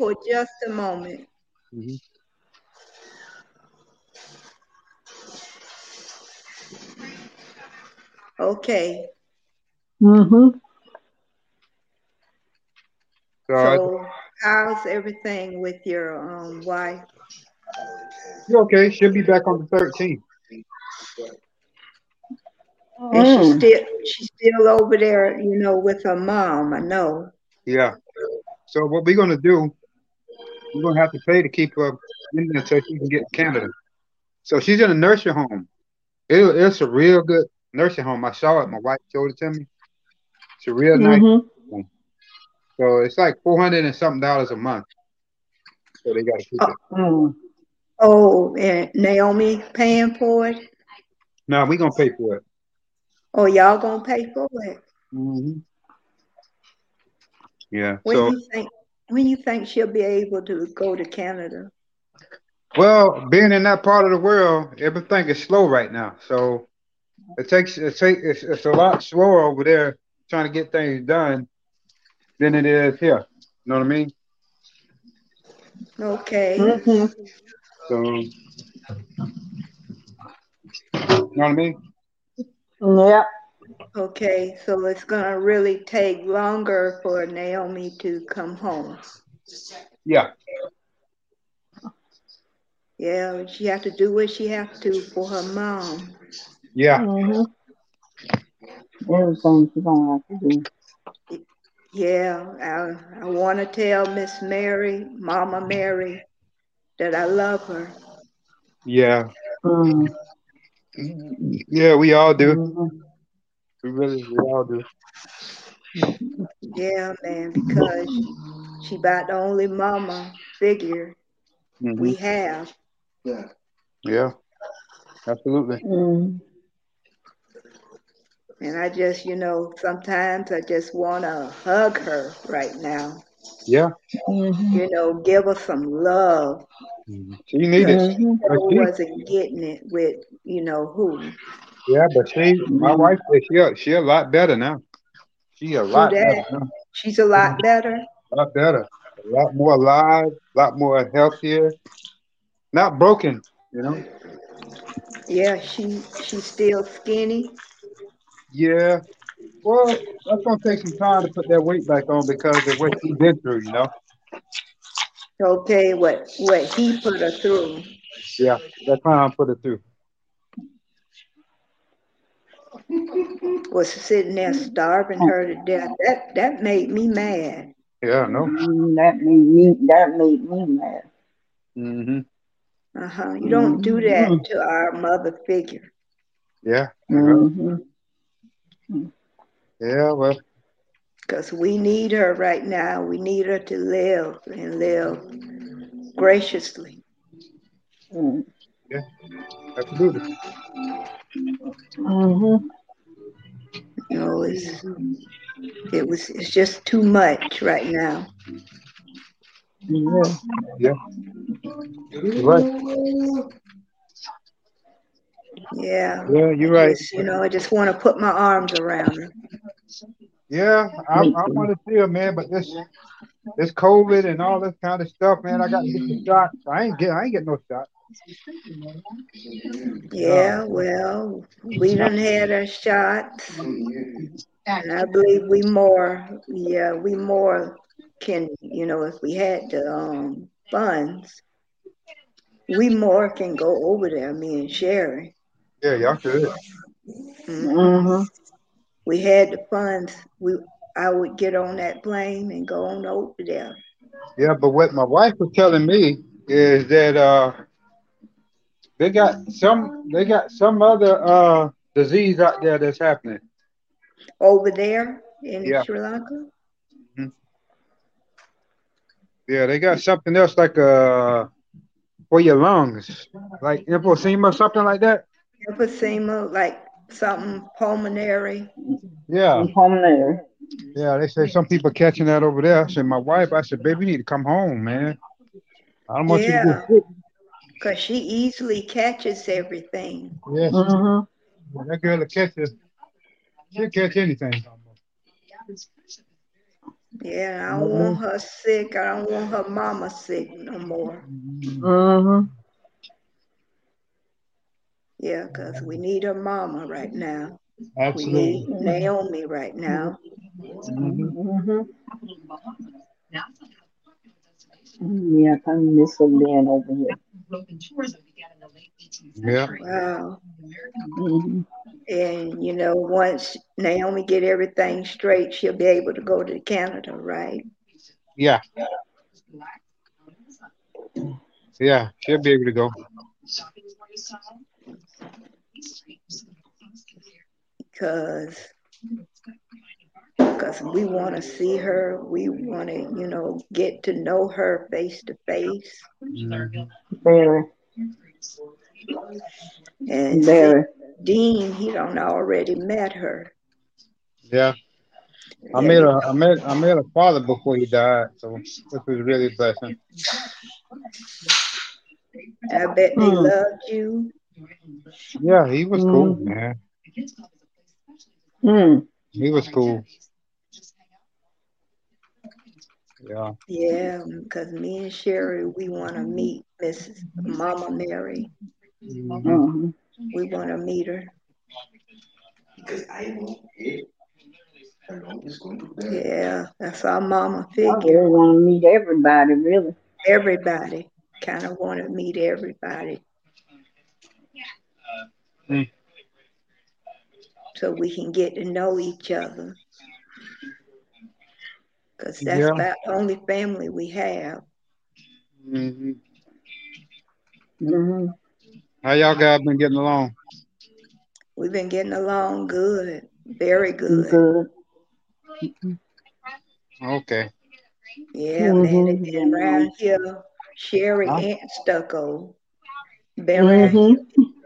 for just a moment. Mhm. Okay. Mm-hmm. So, how's everything with your um wife? you okay? She'll be back on the 13th. And she's Mm. still she's still over there, you know, with her mom, I know. Yeah. So what we're gonna do, we're gonna have to pay to keep her in there until she can get to Canada. So she's in a nursing home. It, it's a real good nursing home. I saw it. My wife showed it to me. It's a real nice. Mm-hmm. So it's like four hundred and something dollars a month. So they gotta keep it. Mm. Oh, and Naomi paying for it? No, we're gonna pay for it. Oh, y'all gonna pay for it? hmm Yeah. When So you think when you think she'll be able to go to Canada? well, being in that part of the world, everything is slow right now. So it takes it take it's, it's a lot slower over there trying to get things done than it is here. You know what I mean? Okay. Mm-hmm. So you know what I mean? Yep. Okay, so it's gonna really take longer for Naomi to come home. Yeah. Yeah, she have to do what she have to for her mom. Yeah. Mm-hmm. Everything she's gonna have to do. Yeah, I I want to tell Miss Mary, Mama Mary, that I love her. Yeah. Mm. Yeah, we all do. Mhm. We really we all do. Yeah, man, because she about the only mama figure Mhm. we have. Yeah. Yeah. Absolutely. Mm. And I just, you know, sometimes I just want to hug her right now. Yeah. Mhm. You know, give her some love. She needed. Mhm. I But she- wasn't getting it with, you know, who. Yeah, but she, my wife she a, she a lot better now. She a lot better now. She's a lot better. A lot better. A lot more alive, a lot more healthier. Not broken, you know? Yeah, she she's still skinny. Yeah. Well, that's gonna take some time to put that weight back on because of what she's been through, you know? Okay, what what he put her through. Yeah. That time I put it through. Was sitting there starving her to death. That that made me mad. Yeah, no. Mm, That made me. That made me mad. Mm-hmm. Uh-huh. You don't do that to our mother figure. Yeah. Mm-hmm. Yeah, well, Because we need her right now. We need her to live and live graciously. Mm. absolutely. Mm-hmm. You know, it's it was it's just too much right now. Yeah. Yeah. You're right. Yeah. Yeah, you're right. Just, you know, I just want to put my arms around her. Yeah, I, I mm-hmm. want to see her, man, but this this COVID and all this kind of stuff, man, I got to get the shot. I ain't get I ain't get no shot. Yeah, well, we done had our shots, and I believe we more, yeah, we more can, you know, if we had the um, funds, we more can go over there, me and Sherry. Yeah, y'all could. Mhm. Mm-hmm. We had the funds, we, I would get on that plane and go on over there. Yeah, but what my wife was telling me is that uh they got some they got some other uh disease out there that's happening. Over there in Yeah. Sri Lanka? Yeah, they got something else like uh for your lungs, like emphysema, something like that. Emphysema, like something pulmonary. Yeah, Pulmonary. yeah. They say some people catching that over there. I said, my wife, I said, baby, you need to come home, man. I don't want you to Yeah. get sick. Because she easily catches everything. Yeah, Mm-hmm. that girl catches. She'll catch anything. Yeah, I don't want her sick. I don't want her mama sick no more. Mm-hmm. Yeah, because we need her mama right now. We Absolutely. need Naomi right now. Mhm. Mm-hmm. Yeah, I miss her being over here. Yeah. Wow. Mm-hmm. And you know, once Naomi get everything straight, she'll be able to go to Canada, right? Yeah. Yeah. She'll be able to go. Because because we want to see her. We want to, you know, get to know her face to face. Very, And very. Dean, he don't already met her. Yeah. I met a I met I met a father before he died, so this was really a blessing. I bet they Hmm. loved you. Yeah, he was cool, Mhm. man. Mm. He was cool. Yeah. Yeah, because me and Sherry, we want to meet Mrs. Mama Mary. Mhm. Mm-hmm. We want to meet her. Yeah, that's our mama I figure. really want to meet everybody, really. Everybody kind of want to meet everybody. Hmm. So we can get to know each other. Because that's Yeah. about the only family we have. Mhm. Mm-hmm. How y'all guys been getting along? We've been getting along good, very good. Good. Okay. Yeah, man, they Mhm. been around here, Sherry Huh? and Stucco. Been around Mm-hmm.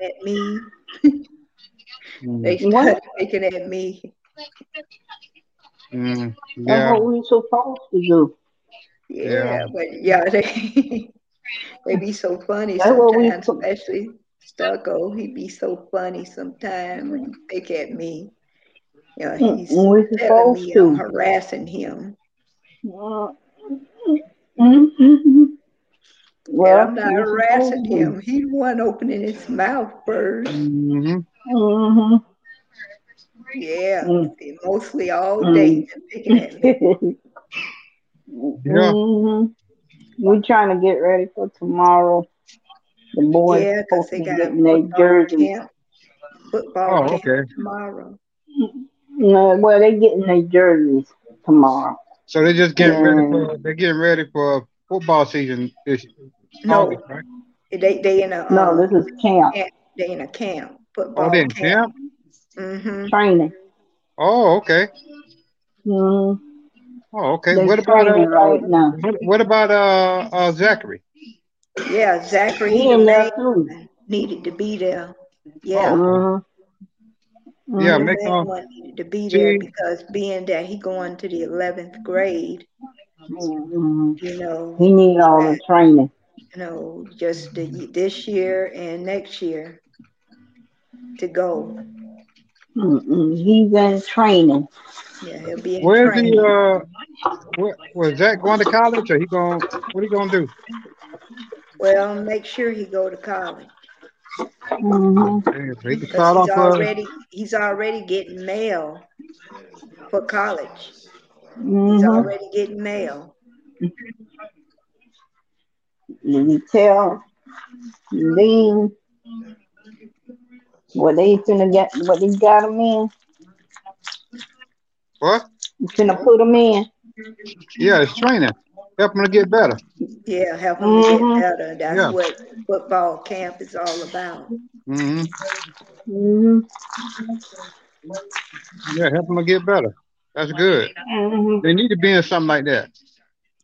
at me. Mm. They What? started picking at me. Mm. That's Yeah. what we supposed to do. Yeah, Yeah. but yeah, they they be so funny That's what we sometimes, sup- especially Stucco. He be so funny sometimes when he pick at me. Yeah, Mm, he's we telling supposed me I'm harassing him. Mm-hmm. And Well, I'm not harassing him. He's the one opening his mouth first. hmm Mm-hmm. Yeah, Mm. mostly all day Mm. been picking at me. Yeah. hmm We're trying to get ready for tomorrow. The boys Yeah, supposed they to be got getting their football jerseys. camp. Football Oh, camp okay. tomorrow. No, well, they getting their jerseys tomorrow. So they're just getting ready And for they're getting ready for football season this No, August, right? they they in a no, um this is camp camp. They in a camp, Oh, football they in camp. camp? Mm-hmm. training. Oh, okay. hmm Oh, okay. They What about uh, right now. what, what about uh, uh Zachary? Yeah, Zachary, He he the in there main too. one, needed to be there. Oh, Yeah, okay. hmm Yeah, he hmm the make main uh needed to be there see because being that he going to the eleventh grade, hmm you know, He need all the training. you know just the, this year and next year to go. Mm-mm. He's in training. Yeah, he'll be in where's the training. uh what was Zach going to college or he going what he gonna do? Well, make sure he go to college hmm he can because start he's off uh already he's already getting mail for college. He's hmm already getting mail. You tell Dean what they finna get, what they got him in. what? You finna put them in. Yeah, it's training. Help him to get better. Yeah, help him to get hmm better. That's Yeah. what football camp is all about. Mm-hmm. Mm-hmm. Yeah, help him to get better. That's good. Mm-hmm. They need to be in something like that.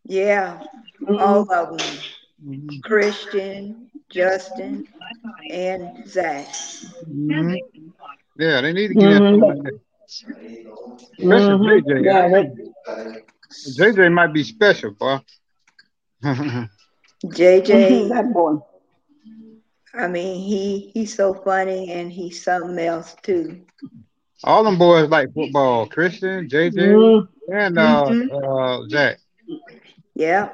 Yeah, hmm all of them. hmm Christian, Justin, and Zach. hmm Yeah, they need to get in hmm something like that. Especially hmm JJ. Yeah, I they, think JJ might be special, boy. yeah. JJ, that boy. I mean, he he's so funny and he's something else too. All them boys like football. Christian, JJ, mm-hmm. and uh, mm-hmm. uh, Jack. Yeah.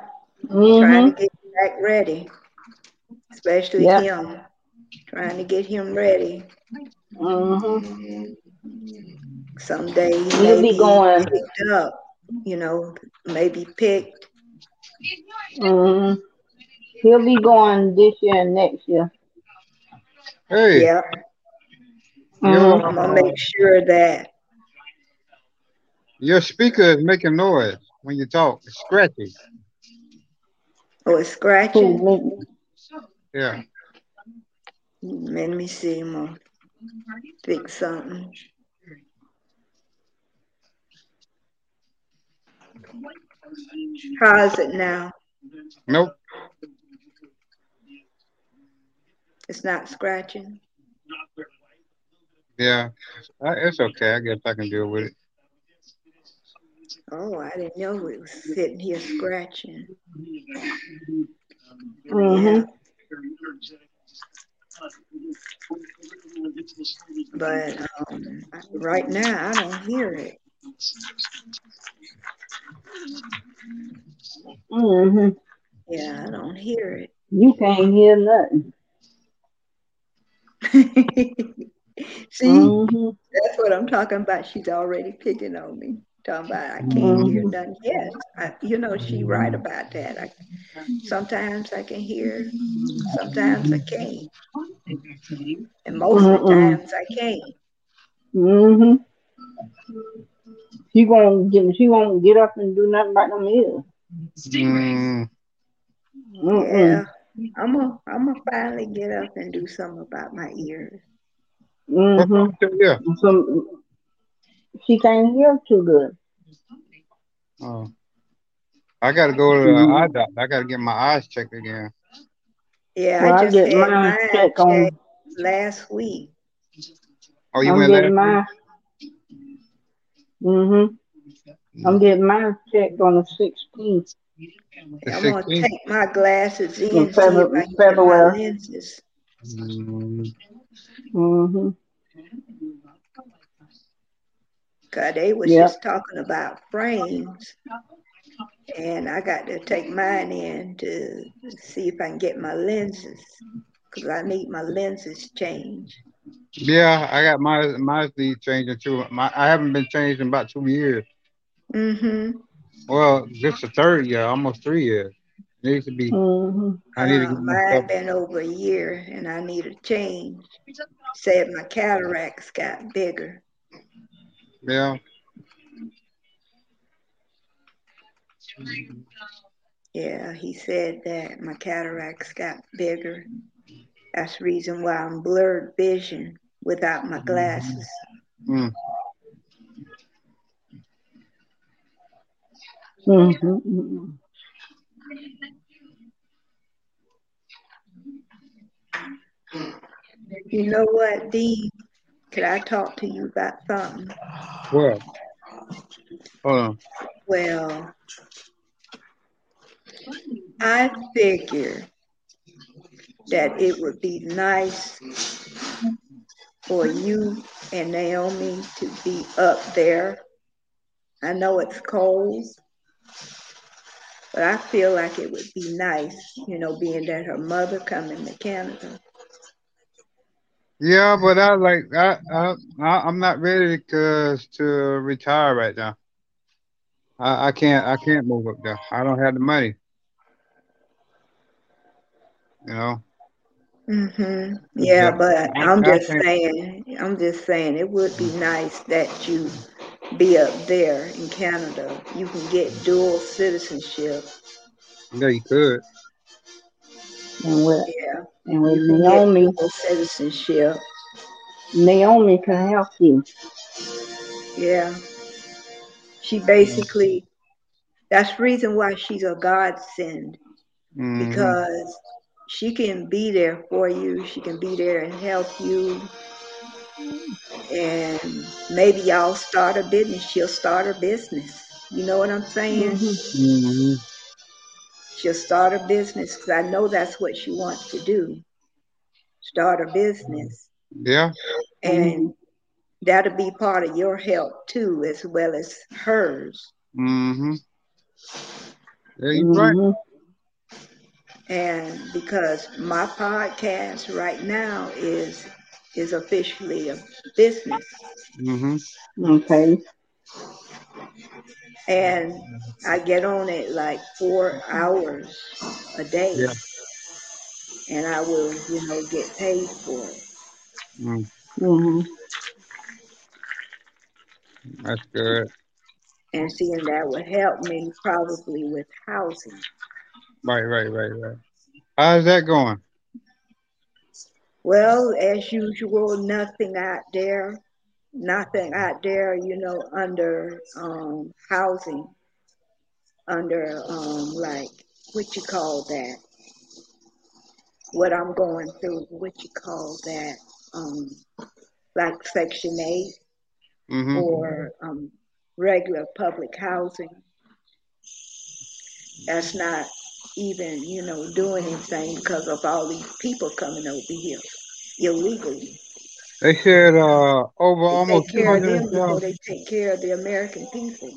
Mm-hmm. Trying to get Jack ready, especially yep. him. Trying to get him ready. Mm-hmm. Someday he'll be going picked up. You know, maybe picked. Mm-hmm. He'll be going this year and next year. Hey. Yeah. Mm-hmm. I'm gonna make sure that your speaker is making noise when you talk. It's scratchy. Oh, it's scratching. Yeah. Let me see. I'm gonna fix something. How's it now? Nope. It's not scratching. Yeah, it's okay. I guess I can deal with it. Oh, I didn't know it was sitting here scratching. Mm-hmm. But um, right now, I don't hear it. Mm-hmm. Yeah, I don't hear it. You can't hear nothing. See, mm-hmm. that's what I'm talking about. She's already picking on me. Talking about I can't mm-hmm. hear nothing. Yes, I, you know she right about that. I, sometimes I can hear, sometimes I can't, and most mm-hmm. of the times I can't. Mm-hmm. She won't get. She won't get up and do nothing about them ears. Mm. Yeah, I'm gonna. I'm gonna finally get up and do something about my ears. Mm-hmm. Yeah. So she can't hear too good. Oh. I gotta go to the mm-hmm. eye doctor. I gotta get my eyes checked again. Yeah, well, I just I had mine checked on last week. Oh, you I'm went getting mine. Mm-hmm. I'm getting mine checked on the 16th. The I'm 16th? gonna take my glasses in, in February. February. lenses. Mm-hmm. Mm-hmm. Cause they was yep. just talking about frames, and I got to take mine in to see if I can get my lenses, cause I need my lenses changed. Yeah, I got my my need changing too. My I haven't been changed in about two years. Mm-hmm. Well, just the third year, almost three years It needs to be. Mm-hmm. I need to get mine been over a year, and I need a change. Said my cataracts got bigger. Yeah. Yeah, he said that my cataracts got bigger. That's the reason why I'm blurred vision without my glasses. Mm. Mm-hmm. You know what, Dean? Could I talk to you about something? Well, hold on. Well, I figure that it would be nice for you and Naomi to be up there. I know it's cold, but I feel like it would be nice, you know, being that her mother coming to Canada. Yeah, but I like I, I I'm not ready to to retire right now. I, I can't I can't move up there. I don't have the money. You know. Mhm. Yeah, but I'm just saying. I'm just saying it would be nice that you be up there in Canada. You can get dual citizenship. Yeah, you could. And with, yeah. And with Naomi, citizenship. Naomi can help you. Yeah. She basically, that's the reason why she's a godsend. Mm-hmm. Because she can be there for you. She can be there and help you. And maybe y'all start a business. She'll start a business. You know what I'm saying? Mm-hmm. Mm-hmm. She'll start a business because I know that's what she wants to do. Start a business. Yeah. And that'll be part of your help too, as well as hers. Mm-hmm. Yeah, you're mm-hmm. right. And because my podcast right now is is officially a business. Mm-hmm. Okay. And I get on it like four hours a day. Yeah. And I will, you know, get paid for it. Mm. Mm-hmm. That's good. And seeing that would help me probably with housing. Right, right, right, right. How's that going? Well, as usual, nothing out there, nothing out there, you know, under um, housing, under um, like what you call that? What I'm going through, what you call that? Um, like Section 8 mm-hmm. or um, regular public housing. That's not even, you know, doing anything because of all these people coming over here illegally. They said uh, over they almost take care of them before they take care of the American people.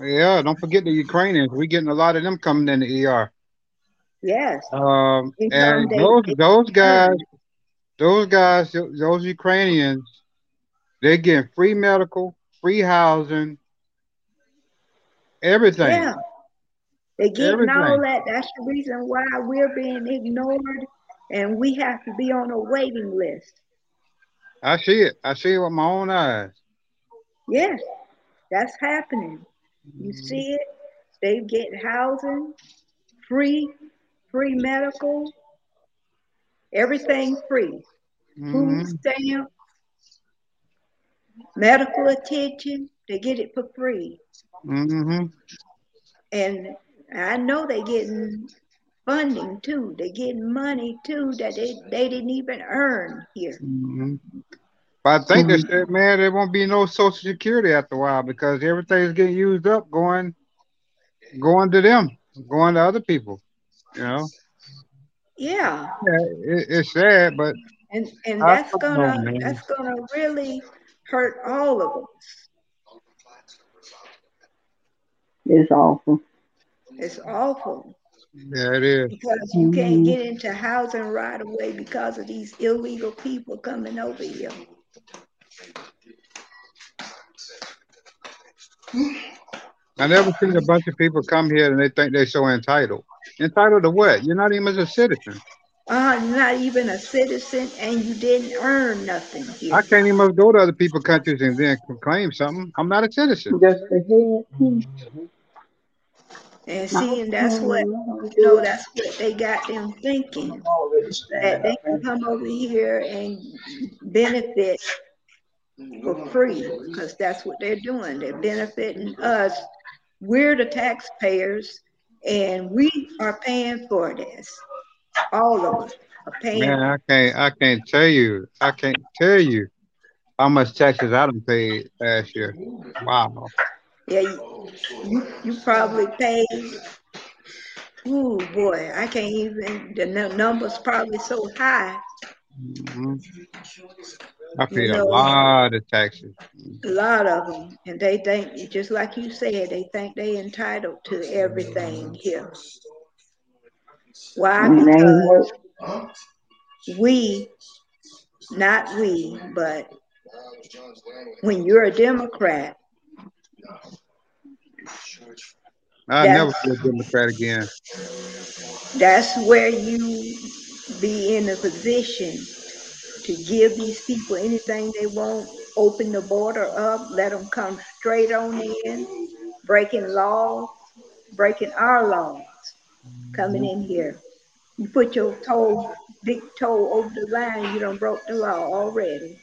Yeah, don't forget the Ukrainians. We're getting a lot of them coming in the ER. Yes. Um, and those those guys, those guys, those Ukrainians, they're getting free medical, free housing, everything. Yeah. They're getting everything. all that. That's the reason why we're being ignored and we have to be on a waiting list. I see it. I see it with my own eyes. Yes, that's happening. You mm-hmm. see it. They get housing, free, free medical, everything free. Mm-hmm. Food stamp, medical attention, they get it for free. Mm-hmm. And I know they getting funding too. They getting money too that they, they didn't even earn here. Mm-hmm. But I think mm-hmm. they said, man, there won't be no social security after a while because everything's getting used up going going to them, going to other people, you know. Yeah. Yeah, it, it's sad, but and and that's gonna know, that's gonna really hurt all of us. It's awful. It's awful. Yeah, it is. Because you can't mm-hmm. get into housing right away because of these illegal people coming over here. I never seen a bunch of people come here and they think they're so entitled. Entitled to what? You're not even a citizen. Uh, you're not even a citizen and you didn't earn nothing here. I can't even go to other people's countries and then claim something. I'm not a citizen. Just a and seeing that's what you know, that's what they got them thinking that they can come over here and benefit for free because that's what they're doing. They're benefiting us. We're the taxpayers, and we are paying for this. All of us are paying. Man, I can't. I can't tell you. I can't tell you how much taxes I done paid last year. Wow. Yeah, you, you, you probably paid. Ooh, boy, I can't even. The numbers probably so high. Mm-hmm. I paid you know, a lot of taxes. A lot of them, and they think, just like you said, they think they entitled to everything here. Why? Because we, not we, but when you're a Democrat, I never be a Democrat again. That's where you be in a position to give these people anything they want. Open the border up, let them come straight on in, breaking laws, breaking our laws, coming in here. You put your toe, big toe over the line, you don't broke the law already.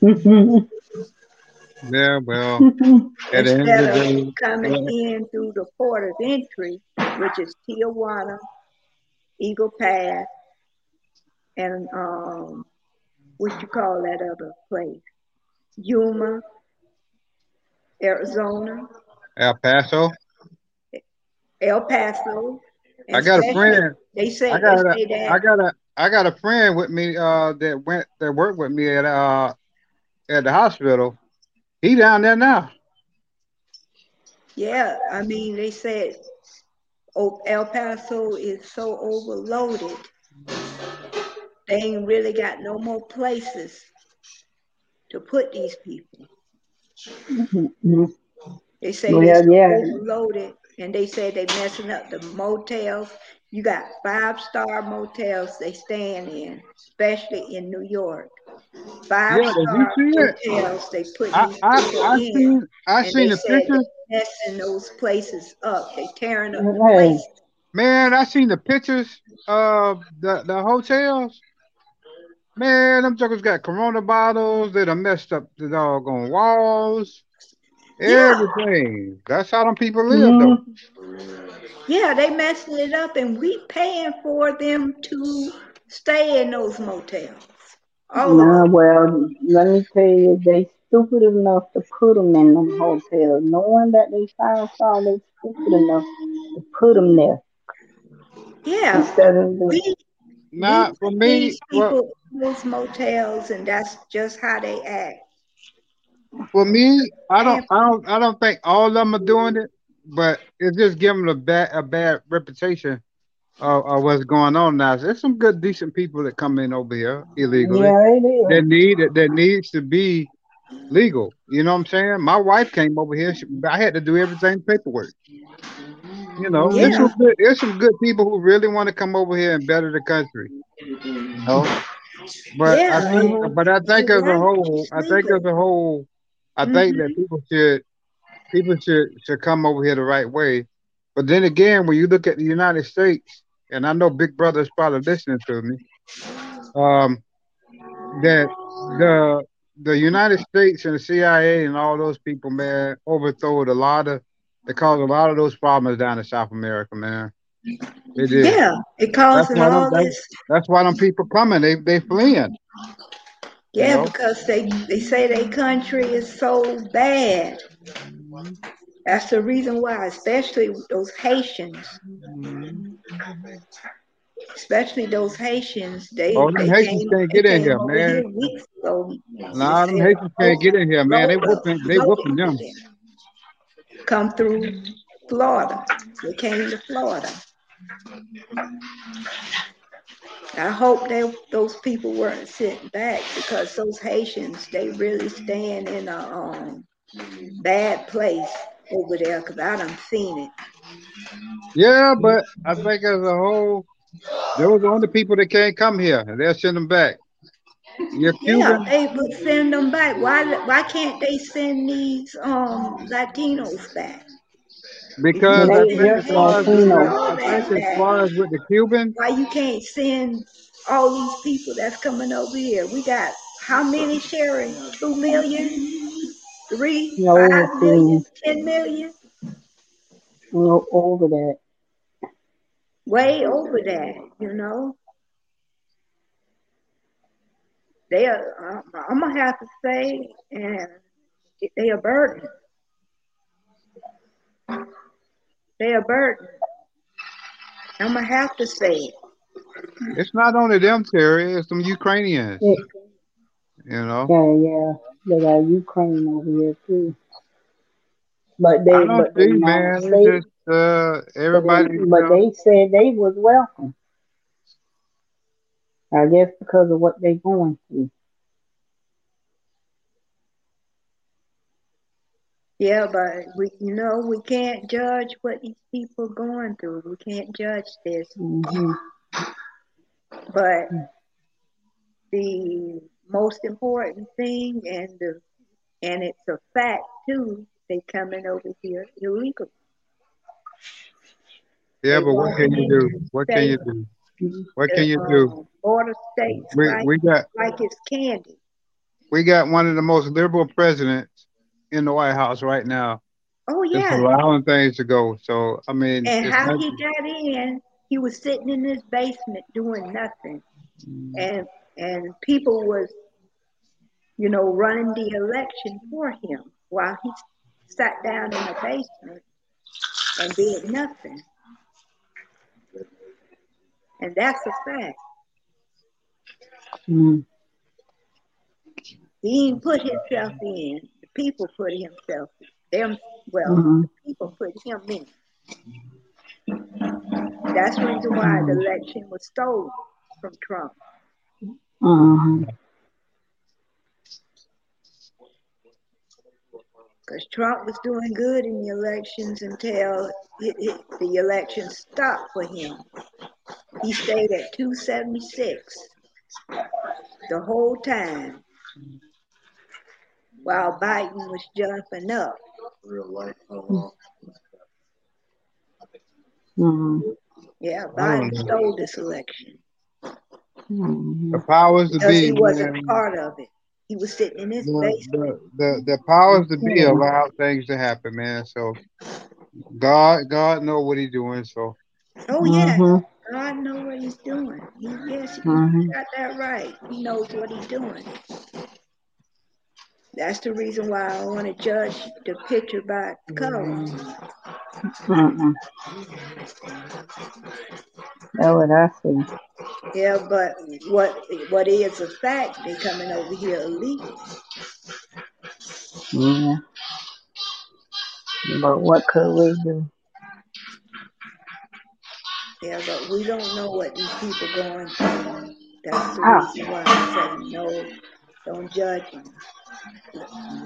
Yeah, well, at the end of the day, coming in through the port of entry, which is Tijuana, Eagle Pass, and um, what you call that other place? Yuma, Arizona, El Paso, El Paso. I got a friend. They say I got a, I got a I got a friend with me uh, that went that worked with me at uh, at the hospital. He down there now. Yeah, I mean, they said El Paso is so overloaded. They ain't really got no more places to put these people. Mm-hmm. They say well, they're yeah. overloaded, and they say they messing up the motels. You got five star motels they stand in, especially in New York. Five yeah, star hotels they put I, I, I, in. Seen, I seen the pictures. Messing those places up. They tearing up places. Man, I seen the pictures of the, the hotels. Man, them jokers got Corona bottles that are messed up the doggone walls. Everything. Yeah. That's how them people live, mm-hmm. though. Yeah, they messing it up, and we paying for them to stay in those motels. Oh, nah, well, let me tell you, they stupid enough to put them in them hotels, knowing that they found some. They stupid enough to put them there. Yeah, instead of the, we, not for me. People well, those motels, and that's just how they act. For me, I don't, I don't, I don't think all of them are doing it, but it's just giving them a bad, a bad reputation of, of what's going on now. There's some good, decent people that come in over here illegally. Yeah, it. That need that needs to be legal. You know what I'm saying? My wife came over here. She, I had to do everything paperwork. You know, yeah. there's, some good, there's some good people who really want to come over here and better the country. You know? But yeah. I think, but I think as a whole, I think as a whole, I mm-hmm. think that mm-hmm. people should people should should come over here the right way. But then again, when you look at the United States, and I know Big Brother is probably listening to me, um, that the the United States and the CIA and all those people, man, overthrew a lot of they caused a lot of those problems down in South America, man. It did. Yeah, it caused that's all them, this. That's, that's why them people coming. They they fleeing. Yeah, know? because they they say their country is so bad. That's the reason why, especially those Haitians. Especially those Haitians, they, oh, them they Haitians can't get in here, man. Ago. Nah, them Haitians can't get in here, man. They whooping, they whooping them. Come through Florida. They came to Florida. I hope they, those people weren't sitting back because those Haitians, they really stand in a um, bad place over there because I done seen it. Yeah, but I think as a whole, those are the only people that can't come here and they'll send them back. You're Yeah, they would send them back. Why why can't they send these um Latinos back? Because I think, as far as, I think as far as with the Cuban, why you can't send all these people that's coming over here? We got how many sharing? Two million, three, no, five million, ten million? No, over that. Way over that, you know. They are. I'm gonna have to say, and they are burden. They a burden. I'm gonna have to say it. It's not only them, Terry. It's some Ukrainians. Yeah. You know. Yeah, yeah. They got Ukraine over here too. But they, I don't but see, man. Say, just uh, everybody. But, they, but they said they was welcome. I guess because of what they're going through. Yeah, but we, you know, we can't judge what these people are going through. We can't judge this. Mm-hmm. But the most important thing, and the, and it's a fact too, they coming over here illegal. Yeah, they but what can you do? What can you do? What can you do? Border states, we, like, we got like it's candy. We got one of the most liberal presidents in the White House right now. Oh yeah, just allowing things to go. So I mean, and how he got in, he was sitting in his basement doing nothing, mm. and and people was, you know, running the election for him while he sat down in the basement and did nothing. And that's a fact. Mm. He didn't put himself in. People put himself. Them, well, mm-hmm. the people put him in. That's the reason why the election was stolen from Trump. Mm-hmm. because Trump was doing good in the elections until it, it, the election stopped for him. He stayed at 276 the whole time while Biden was jumping up. Real life. Mm-hmm. Yeah, Biden stole this election. Mm-hmm. The powers to be. He wasn't man. part of it. He was sitting in his the, basement. The, the, the powers to be allow things to happen, man. So God God know what he's doing. So Oh yeah. Mm-hmm. God know what he's doing. He, yes, he mm-hmm. got that right. He knows what he's doing. That's the reason why I want to judge the picture by color. Mm-mm. That's what I see. Yeah, but what what is a fact? They coming over here illegal. Yeah. But what could we do? Yeah, but we don't know what these people going through. That's the oh. reason why I say no, don't judge them.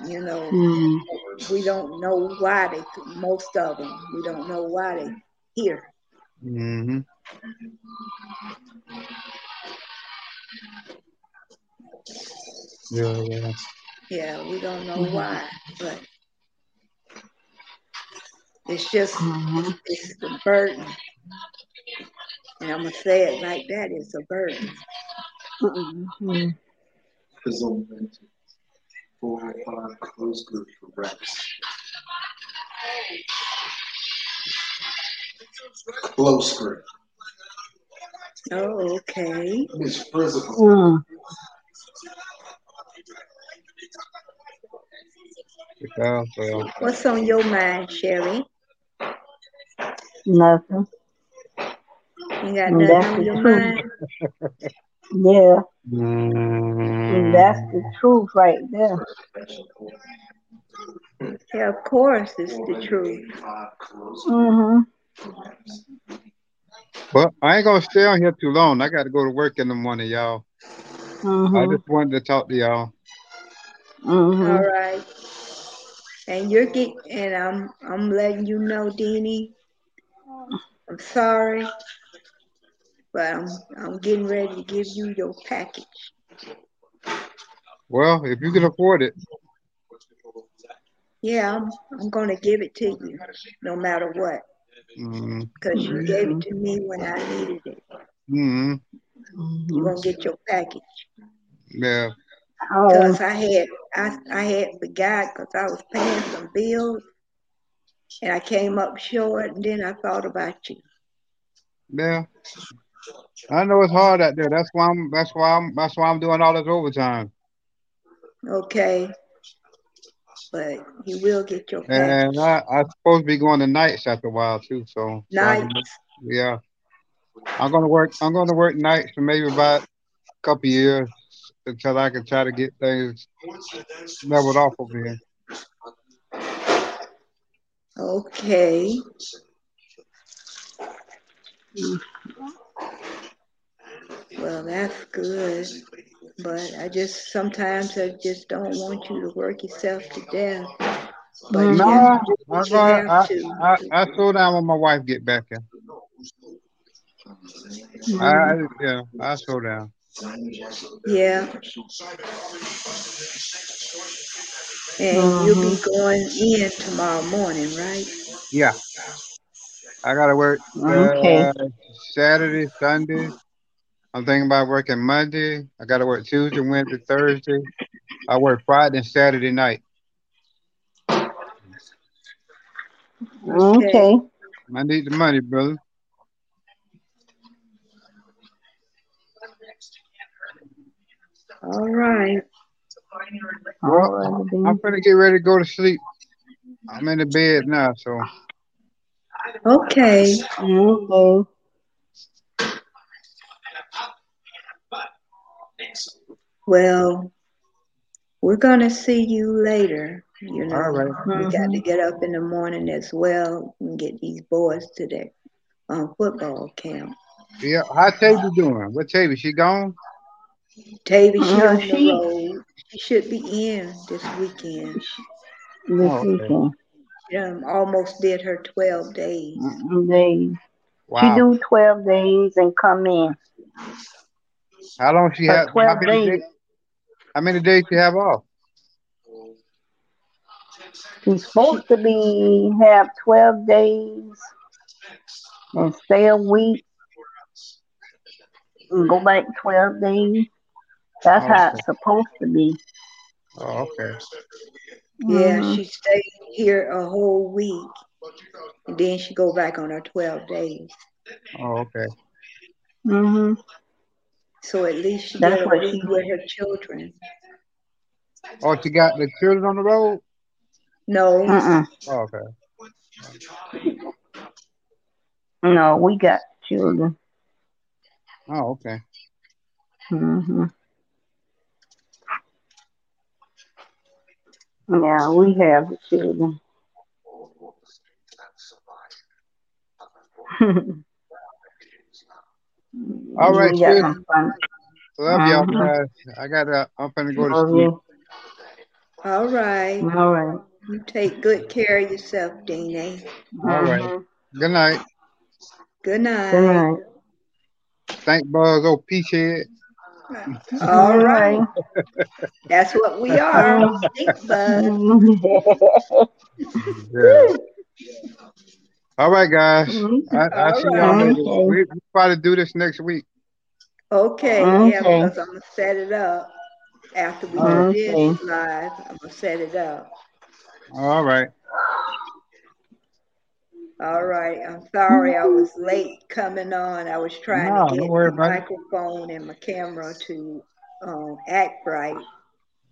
You know, mm. we don't know why they. Most of them, we don't know why they here. Mm-hmm. Yeah, yeah. Yeah, we don't know mm-hmm. why, but it's just mm-hmm. it's the burden. And I'm gonna say it like that: it's a burden. Mm-hmm. Four or five close group for reps. Close group. Oh, okay. It's physical. Yeah. What's on your mind, Sherry? Nothing. You got nothing on your mind? yeah. Mm. That's the truth right there. Yeah, of course, it's the truth. Mm-hmm. Well, I ain't gonna stay on here too long. I got to go to work in the morning, y'all. Mm-hmm. I just wanted to talk to y'all. Mm-hmm. All right. And you're getting, and I'm, I'm letting you know, Deanie. I'm sorry, but I'm, I'm getting ready to give you your package. Well, if you can afford it. Yeah, I'm, I'm going to give it to you, no matter what. Mm-hmm. Because you gave it to me when I needed it. Mm-hmm. You're going to get your package. Yeah. Because I had I, I had forgot because I was paying some bills and I came up short and then I thought about you. Yeah. I know it's hard out there. That's why I'm that's why I'm that's why I'm doing all this overtime. Okay. But you will get your package. And I, I'm supposed to be going to nights after a while too. So nights. yeah. I'm gonna work I'm gonna work nights for maybe about a couple years until I can try to get things leveled off over here. Okay. Well, that's good. But I just sometimes I just don't want you to work yourself to death. But no, I, I, I, I, slow down when my wife get back in. Mm-hmm. I, yeah, I slow down. Yeah. And mm-hmm. you'll be mm-hmm. going in tomorrow morning, right? Yeah. I gotta work okay. Uh, Saturday, Sunday. I'm thinking about working Monday. I gotta work Tuesday, Wednesday, Thursday. I work Friday and Saturday night. Okay. I need the money, brother. All right. Well, I'm gonna get ready to go to sleep. I'm in the bed now, so. Okay. Okay. Well, We're gonna see you later. You know, All right. we got to Mhm. get up in the morning as well and get these boys to their um, football camp. Yeah. How Tavy doing? What Tavy? She gone? Tavy, she Yeah, on she- the road. She should be in this weekend. This Oh, okay. weekend. She um, almost did her 12 days. They Wow. she do twelve days and come in. How long she For have? How 12 many days. days? How many days she have off? She's supposed to be have twelve days and stay a week and go back twelve days. That's Oh, how okay. it's supposed to be. Oh, okay. Yeah, Mhm. she stayed here a whole week. And then she go back on her 12 days. Oh, okay. Mhm. So at least she That's get a what week with her children. Oh, she got the children on the road? No, Mm-mm. Oh, okay. No, we got children. Oh, okay. hmm Yeah, we have the children. All right, we got sis. some. Love y'all Mhm. guys. I gotta I'm finna go to sleep. you. all right. All right. You take good care of yourself, Dina. All right. Mhm. Good night. Good night. Good night. Thank Buzz, old peach head. All right. right. That's what we are. Stink bug. Yeah. All right, guys. Mhm. I, I All see y'all right. later. Okay. We, we probably do this next week. Okay, yeah, because I'm gonna set it up after we do Okay. this live. I'm gonna set it up. All right. All right. I'm sorry I was late coming on. I was trying No, to get worry my about it. microphone and my camera to um, act right,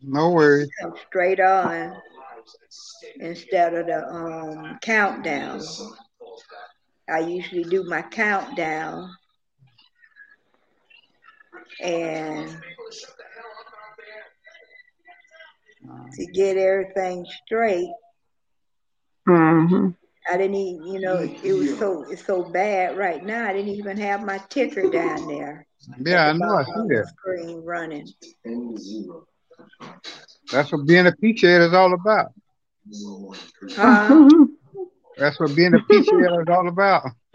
No worries. come straight on instead of the um, countdown. I usually do my countdown and to get everything straight. Mhm. I didn't even, you know, it was so it's so bad right now. I didn't even have my ticker down there. Yeah, I know. I see that. Screen running. That's what being a peach head is all about. Huh? That's what being a peach head is all about.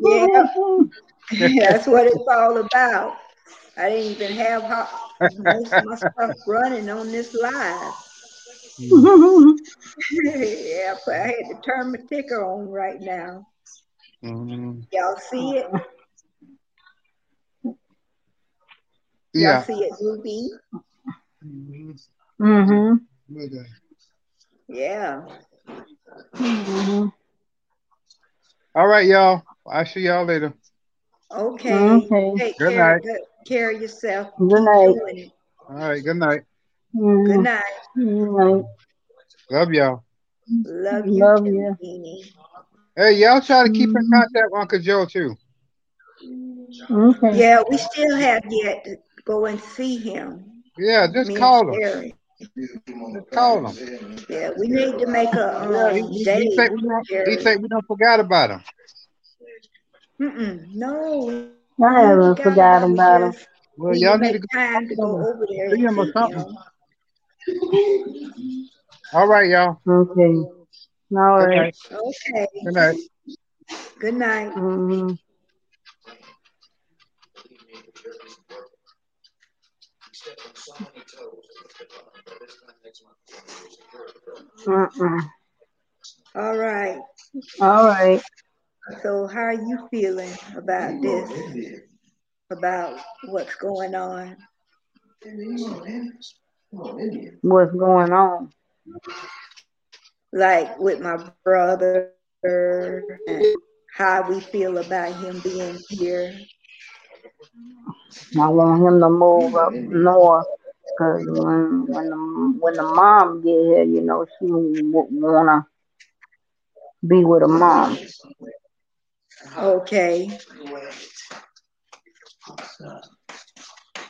Yeah, that's what it's all about. I didn't even have ho- most of my stuff running on this live. Yeah, but I had to turn my ticker on right now. Mhm. Y'all see it? Y'all Yeah. see it, Ruby? Mhm. Mhm. Yeah. Mhm. All right, y'all. I'll see y'all later. Okay. Okay. Take Good care, night. good care of yourself. Good night. All right. Good night. Good night. Good night. Love y'all. Love you Love you. Jeannie. Hey, y'all try to keep in Mhm. contact with Uncle Joe too. Okay. Yeah, we still have yet to go and see him. Yeah, just Me call him. Just call him. Yeah, we need to make a Yeah, he, um, he, day. he think we don't. He think we don't forgot about him. Mm-mm, no, I haven't forgot we about him. Well, need y'all need to go time to go over there see him or see something. him. All right, y'all. Okay. All Good right. night. Okay. Good night. Good night. Mhm. Mm-mm. All right. All right. So how are you feeling about this? About what's going on? What's going on? Like with my brother and how we feel about him being here. I want him to move up north because when when the when the mom get here, you know, she wanna be with her mom. Okay.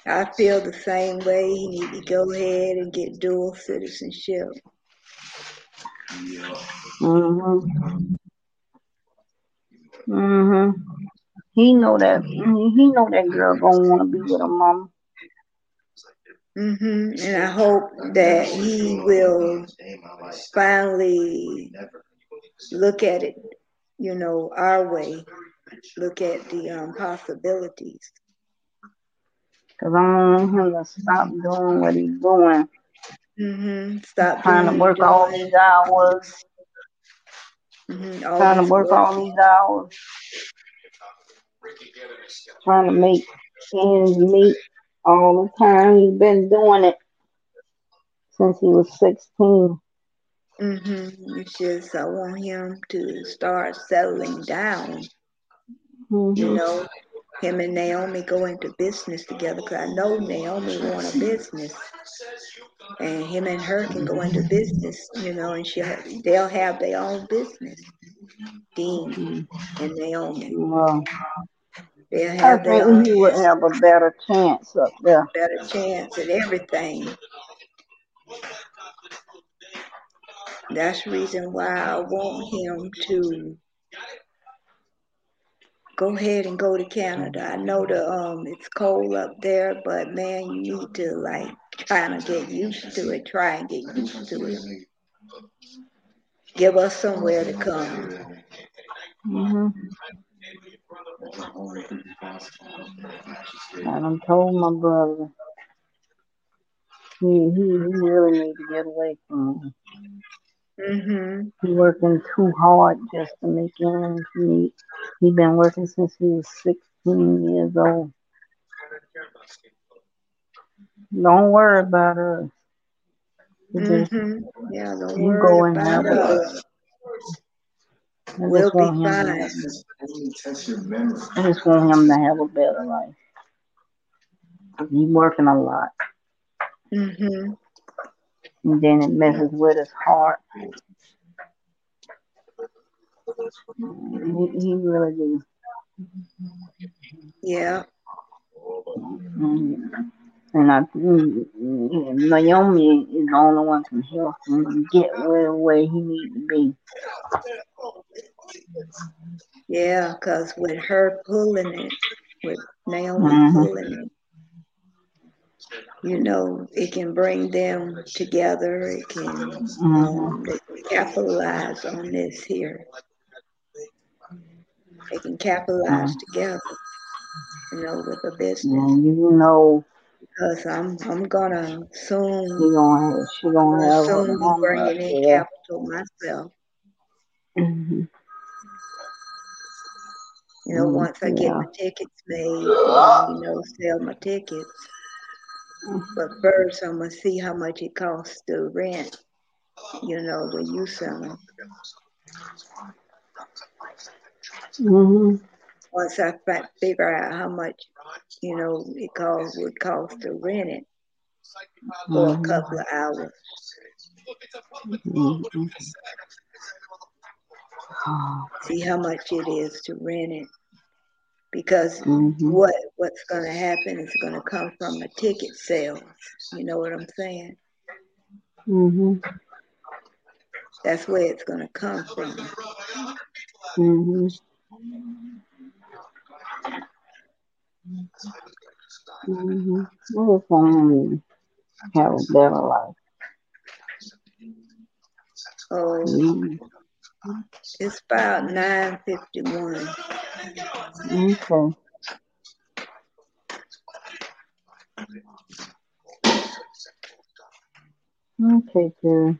I feel the same way. He need to go ahead and get dual citizenship. Mhm. Mhm. He know that. He know that girl gonna want to be with her mama. hmm And I hope that he will finally look at it, you know, our way. Look at the um, possibilities. Cause I want him to stop doing what he's doing, hmm Stop trying to doing work all these hours, mhm, all trying to work all these hours, trying to make ends meet all the time. He's been doing it since he was 16. hmm It's just I want him to start settling down. You hmm know, him and Naomi go into business together because I know Naomi want a business, and him and her can go into business. You know, and she they'll have their own business. Dean and Naomi, Well, they'll I have their own think he would have a better chance up there. better chance at everything. That's the reason why I want him to go ahead and go to Canada. I know the um it's cold up there, but man, you need to like try to get used to it. Try and get used to it. Give us somewhere to come. hmm I'm told my brother he he, he really need to get away from. Mhm. He working too hard just to make ends meet. He's been working since he was 16 years old. Don't worry about us. Mhm. Yeah, don't you worry go and about have a us. I We'll just want be him to fine. have, I just want him to have a better life. He's working a lot. Mhm. And then it messes with his heart. He, he really do. Yeah. Mm. And I mm, mm, Naomi is the only one can help him get where where he need to be. Yeah, because with her pulling it, with Naomi Mhm. pulling it, you know, it can bring them together. It can um, they capitalize on this here. They can capitalize together, you know, with a business. And you know Because I'm I'm gonna soon she gonna she gonna have soon be bringing in there. capital myself. Mhm. You know, once I get my tickets made, you know, sell my tickets. But first, I'm gonna see how much it costs to rent. You know, when you sell them. Mhm. Once I fi- figure out how much, you know, it cost would cost to rent it for a Mhm. couple of hours. Mhm. Oh, See how much it is to rent it. Because Mhm. what what's gonna happen is gonna come from the ticket sales. You know what I'm saying? Mhm. That's where it's gonna come from. Mhm. Mhm. I just want him to have a better life. Oh, Mhm. it's about nine fifty one. Okay. Okay, Terry.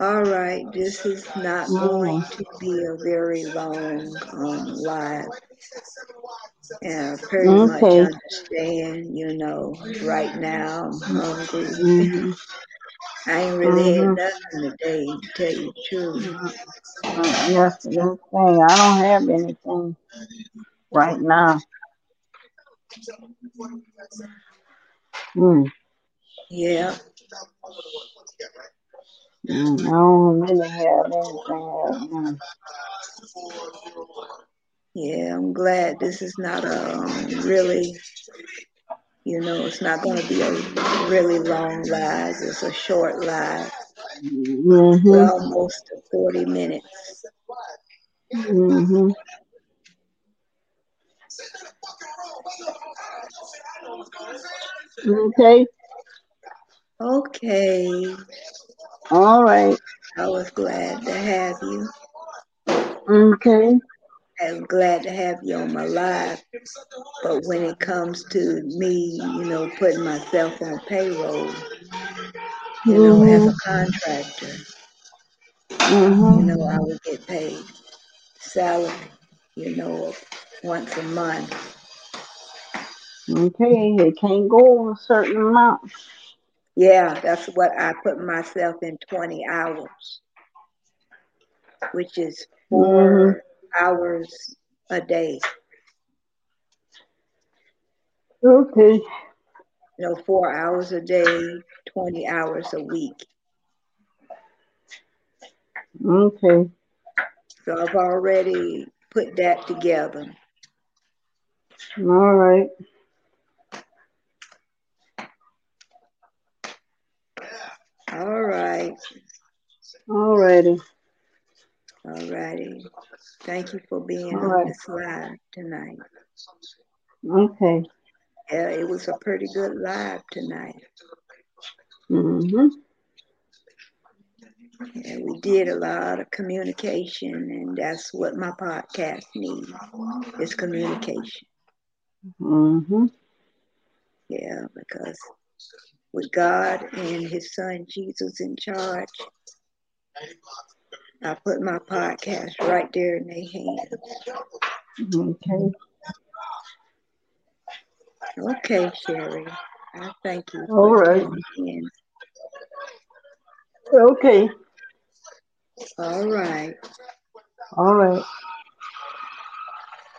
All right, this is not going to be a very long um, live. And I pretty much understand, you know, right now I'm hungry. Mhm. I ain't really had Mhm. nothing today, to tell you the truth. Mm, Yes, that's the thing. I don't have anything right now. Mm. Yeah, Mm, I don't really have anything right now. yeah, I'm glad this is not a um, really You know, it's not going to be a really long live. It's a short live. Mm-hmm. Almost to 40 minutes. Mm-hmm. Okay. Okay. All right. I was glad to have you. Okay. I'm glad to have you on my live. But when it comes to me, you know, putting myself on payroll, you know, as a contractor, you Mm-hmm. know, I would get paid salary, you know, once a month. Okay. It can't go over a certain amount. Yeah, that's what I put myself in 20 hours, which is 4 hours a day. Okay. You know, four hours a day, 20 hours a week. Okay. So I've already put that together. All right. All right. All righty. All righty. Thank you for being All on right. this live tonight. Okay. Yeah, it was a pretty good live tonight. Mm-hmm. Yeah, we did a lot of communication, and that's what my podcast needs is communication. Mm-hmm. Yeah, because with God and His Son Jesus in charge, I put my podcast right there in their hands. Okay. Okay, Sherry. I thank you All right. Okay. All right. All right.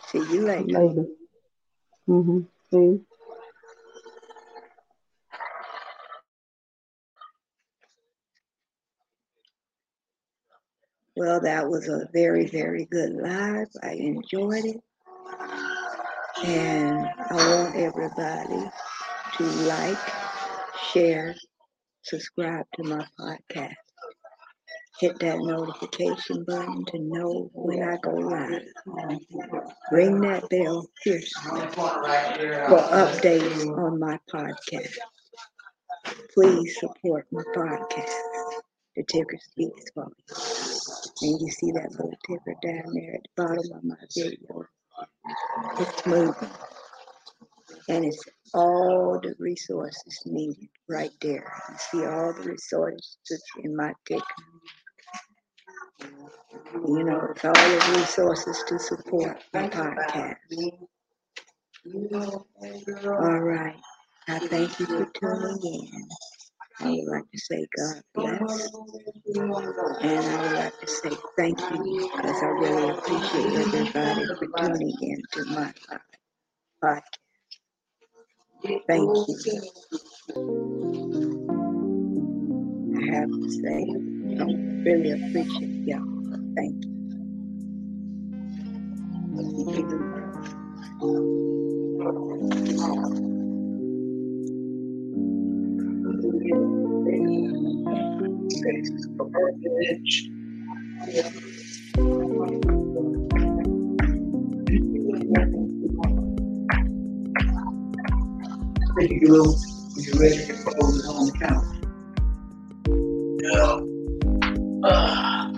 See you later. Later. Mm-hmm. See. Well, that was a very, very good live. I enjoyed it. And I want everybody to like, share, subscribe to my podcast. Hit that notification button to know when I go live. Ring that bell fiercely for updates on my podcast. Please support my podcast. The ticker speaks for me. And you see that little ticker down there at the bottom of my video. It's moving. And it's all the resources needed right there. You see all the resources in my ticker. You know, it's all the resources to support my podcast. All right. I thank you for tuning in. I would like to say God bless. And I would like to say thank you because I really appreciate everybody for tuning in to my podcast. Thank you. I have to say, I really appreciate y'all. Thank you when you're ready to close it on the count. Yeah. Ah.